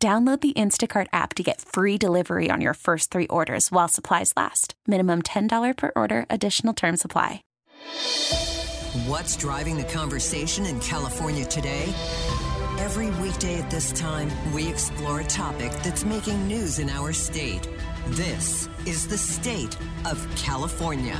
Download the Instacart app to get free delivery on your first three orders while supplies last. Minimum $10 per order, additional term supply. What's driving the conversation in California today? Every weekday at this time, we explore a topic that's making news in our state. This is the state of California.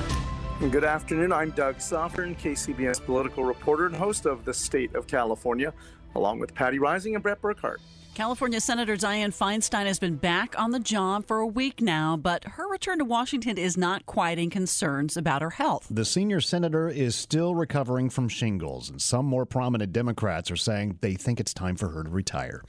Good afternoon. I'm Doug Sovern, KCBS political reporter and host of The State of California, along with Patti Reising and Bret Burkhart. California Senator Dianne Feinstein has been back on the job for a week now, but her return to Washington is not quieting concerns about her health. The senior senator is still recovering from shingles, and some more prominent Democrats are saying they think it's time for her to retire.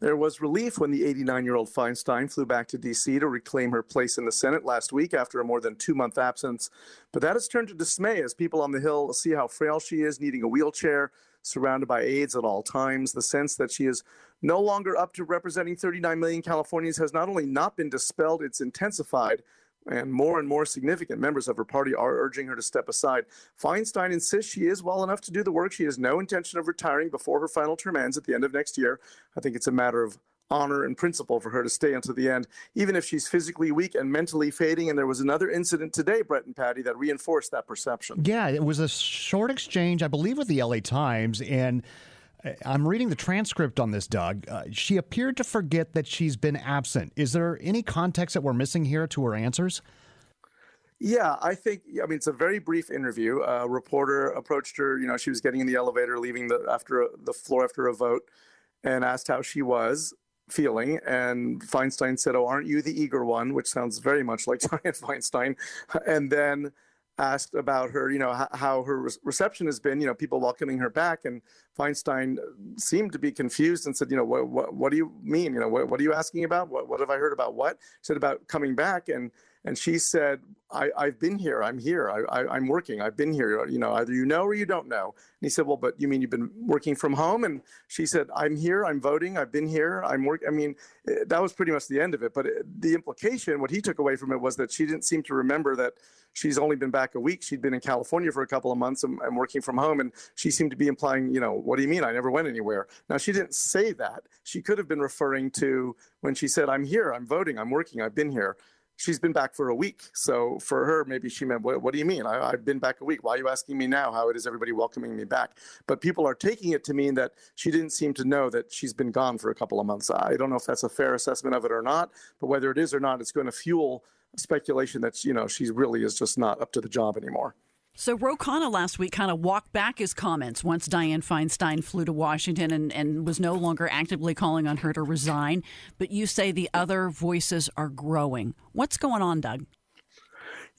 There was relief when the 89 year old Feinstein flew back to D.C. to reclaim her place in the Senate last week after a more than two month absence. But that has turned to dismay as people on the Hill see how frail she is, needing a wheelchair, surrounded by aides at all times. The sense that she is no longer up to representing 39 million Californians has not only not been dispelled, it's intensified. And more and more significant members of her party are urging her to step aside. Feinstein insists she is well enough to do the work. She has no intention of retiring before her final term ends at the end of next year. I think it's a matter of honor and principle for her to stay until the end, even if she's physically weak and mentally fading. And there was another incident today, Bret and Patti, that reinforced that perception. Yeah, it was a short exchange, I believe, with the LA Times. And uh, I'm reading the transcript on this, Doug. Uh, she appeared to forget that she's been absent. Is there any context that we're missing here to her answers? Yeah, I think. I mean, it's a very brief interview. A reporter approached her. You know, she was getting in the elevator, leaving the after the floor after a vote, and asked how she was feeling. And Feinstein said, "Oh, aren't you the eager one?" Which sounds very much like Dianne Feinstein. And then asked about her, you know, how, how her re- reception has been, you know, people welcoming her back. And Feinstein seemed to be confused and said, you know, what, what, what do you mean? You know, what, what are you asking about? What, what have I heard about what? She said about coming back. And, and she said, I, I've been here. I'm here. I, I'm working. I've been here. You know, either you know or you don't know. And he said, well, but you mean you've been working from home? And she said, I'm here. I'm voting. I've been here. I'm work. I mean, eh, that was pretty much the end of it. But eh, the implication, what he took away from it was that she didn't seem to remember that she's only been back a week. She'd been in California for a couple of months and, and working from home. And she seemed to be implying, you know, what do you mean? I never went anywhere. Now, she didn't say that. She could have been referring to when she said, I'm here. I'm voting. I'm working. I've been here she's been back for a week. So for her, maybe she meant, what, what do you mean? I, have been back a week. Why are you asking me now how it is everybody welcoming me back? But people are taking it to mean that she didn't seem to know that she's been gone for a couple of months. I don't know if that's a fair assessment of it or not, but whether it is or not, it's going to fuel speculation that, you know, she really is just not up to the job anymore. So Ro Khanna last week kind of walked back his comments once Dianne Feinstein flew to Washington and, and was no longer actively calling on her to resign. But you say the other voices are growing. What's going on, Doug?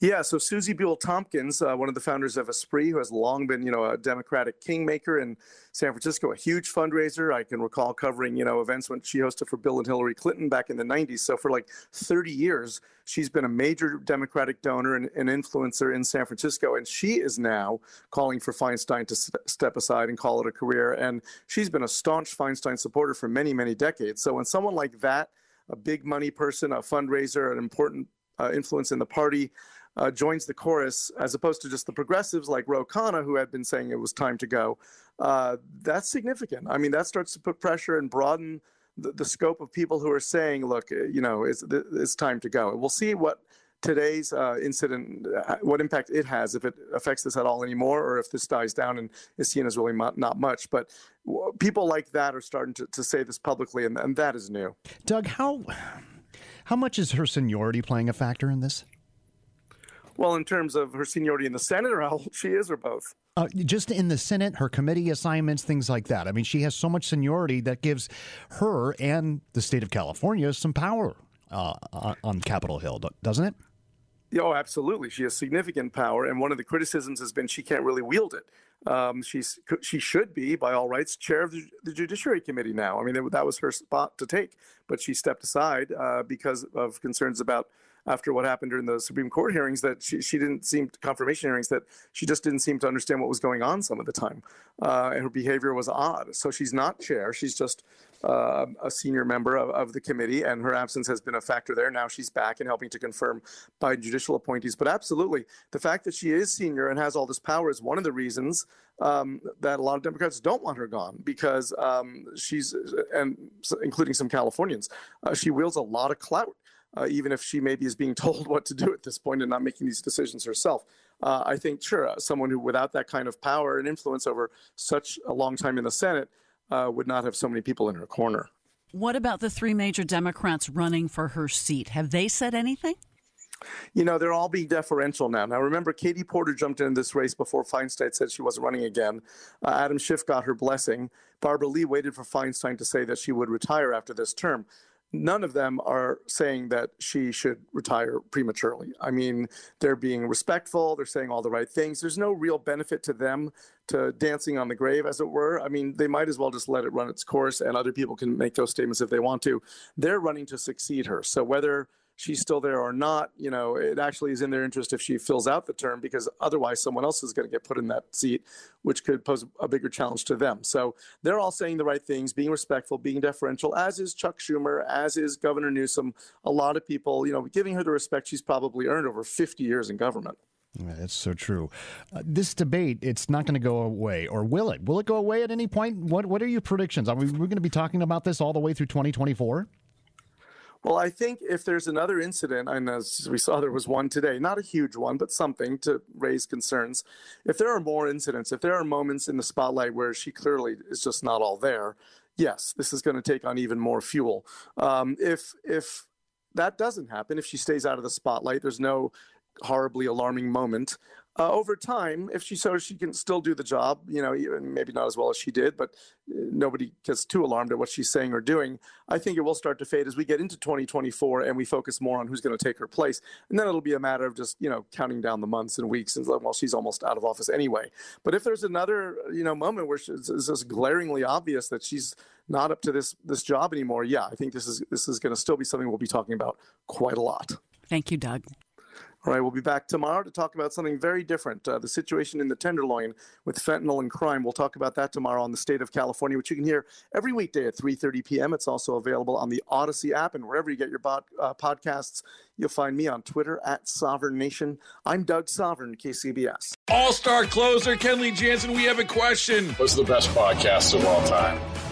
Yeah, so Susie Buell Tompkins, uh, one of the founders of Esprit, who has long been, you know, a Democratic kingmaker in San Francisco, a huge fundraiser. I can recall covering, you know, events when she hosted for Bill and Hillary Clinton back in the 90s. So for like 30 years, she's been a major Democratic donor and, and influencer in San Francisco. And she is now calling for Feinstein to st- step aside and call it a career. And she's been a staunch Feinstein supporter for many, many decades. So when someone like that, a big money person, a fundraiser, an important uh, influence in the party, uh, joins the chorus as opposed to just the progressives like Ro Khanna, who had been saying it was time to go. Uh, that's significant. I mean, that starts to put pressure and broaden the, the scope of people who are saying, look, uh, you know, it's, it's time to go. We'll see what today's uh, incident, uh, what impact it has, if it affects this at all anymore, or if this dies down and is seen as really not much. But people like that are starting to, to say this publicly, and, and that is new. Doug, how how much is her seniority playing a factor in this? Well, in terms of her seniority in the Senate, or how old she is, or both? Uh, just in the Senate, her committee assignments, things like that. I mean, she has so much seniority that gives her and the state of California some power uh, on Capitol Hill, doesn't it? Oh, absolutely. She has significant power, and one of the criticisms has been she can't really wield it. Um, she's she should be, by all rights, chair of the, the, Judiciary Committee now. I mean, that was her spot to take, but she stepped aside uh, because of concerns about after what happened during the Supreme Court hearings that she, she didn't seem confirmation hearings that she just didn't seem to understand what was going on some of the time, uh, and her behavior was odd. So she's not chair; she's just uh, a senior member of, of, the committee, and her absence has been a factor there. Now she's back and helping to confirm Biden judicial appointees. But absolutely, the fact that she is senior and has all this power is one of the reasons um, that a lot of Democrats don't want her gone because um, she's, and including some Californians, uh, she wields a lot of clout. Uh, even if she maybe is being told what to do at this point and not making these decisions herself. Uh, I think, sure, uh, someone who without that kind of power and influence over such a long time in the Senate uh, would not have so many people in her corner. What about the three major Democrats running for her seat? Have they said anything? You know, they're all being deferential now. Now, remember, Katie Porter jumped into this race before Feinstein said she wasn't running again. Uh, Adam Schiff got her blessing. Barbara Lee waited for Feinstein to say that she would retire after this term none of them are saying that she should retire prematurely. I mean, they're being respectful, they're saying all the right things. There's no real benefit to them to dancing on the grave, as it were. I mean, they might as well just let it run its course, and other people can make those statements if they want to. They're running to succeed her. So whether she's still there or not, you know, it actually is in their interest if she fills out the term because otherwise someone else is going to get put in that seat, which could pose a bigger challenge to them. So they're all saying the right things, being respectful, being deferential, as is Chuck Schumer, as is Governor Newsom. A lot of people, you know, giving her the respect she's probably earned over 50 years in government. That's so true. Uh, this debate, it's not going to go away, or will it? Will it go away at any point? What What are your predictions? Are we going to be talking about this all the way through 2024? Well, I think if there's another incident, and as we saw, there was one today, not a huge one, but something to raise concerns. If there are more incidents, if there are moments in the spotlight where she clearly is just not all there, yes, this is going to take on even more fuel. Um, if if that doesn't happen, if she stays out of the spotlight, there's no horribly alarming moment, uh, over time, if she shows she can still do the job, you know, maybe not as well as she did, but uh, nobody gets too alarmed at what she's saying or doing. I think it will start to fade as we get into 2024 and we focus more on who's going to take her place. And then it'll be a matter of just, you know, counting down the months and weeks and well, she's almost out of office anyway. But if there's another, you know, moment where it's just glaringly obvious that she's not up to this this job anymore, yeah, I think this is this is going to still be something we'll be talking about quite a lot. Thank you, Doug. All right, we'll be back tomorrow to talk about something very different uh, the situation in the Tenderloin with fentanyl and crime. We'll talk about that tomorrow on the state of California, which you can hear every weekday at 3.30 p.m. It's also available on the Odyssey app and wherever you get your bod, uh, podcasts. You'll find me on Twitter at Sovern Nation. I'm Doug Sovern, KCBS. All star closer, Kenley Jansen, we have a question. What's the best podcast of all time?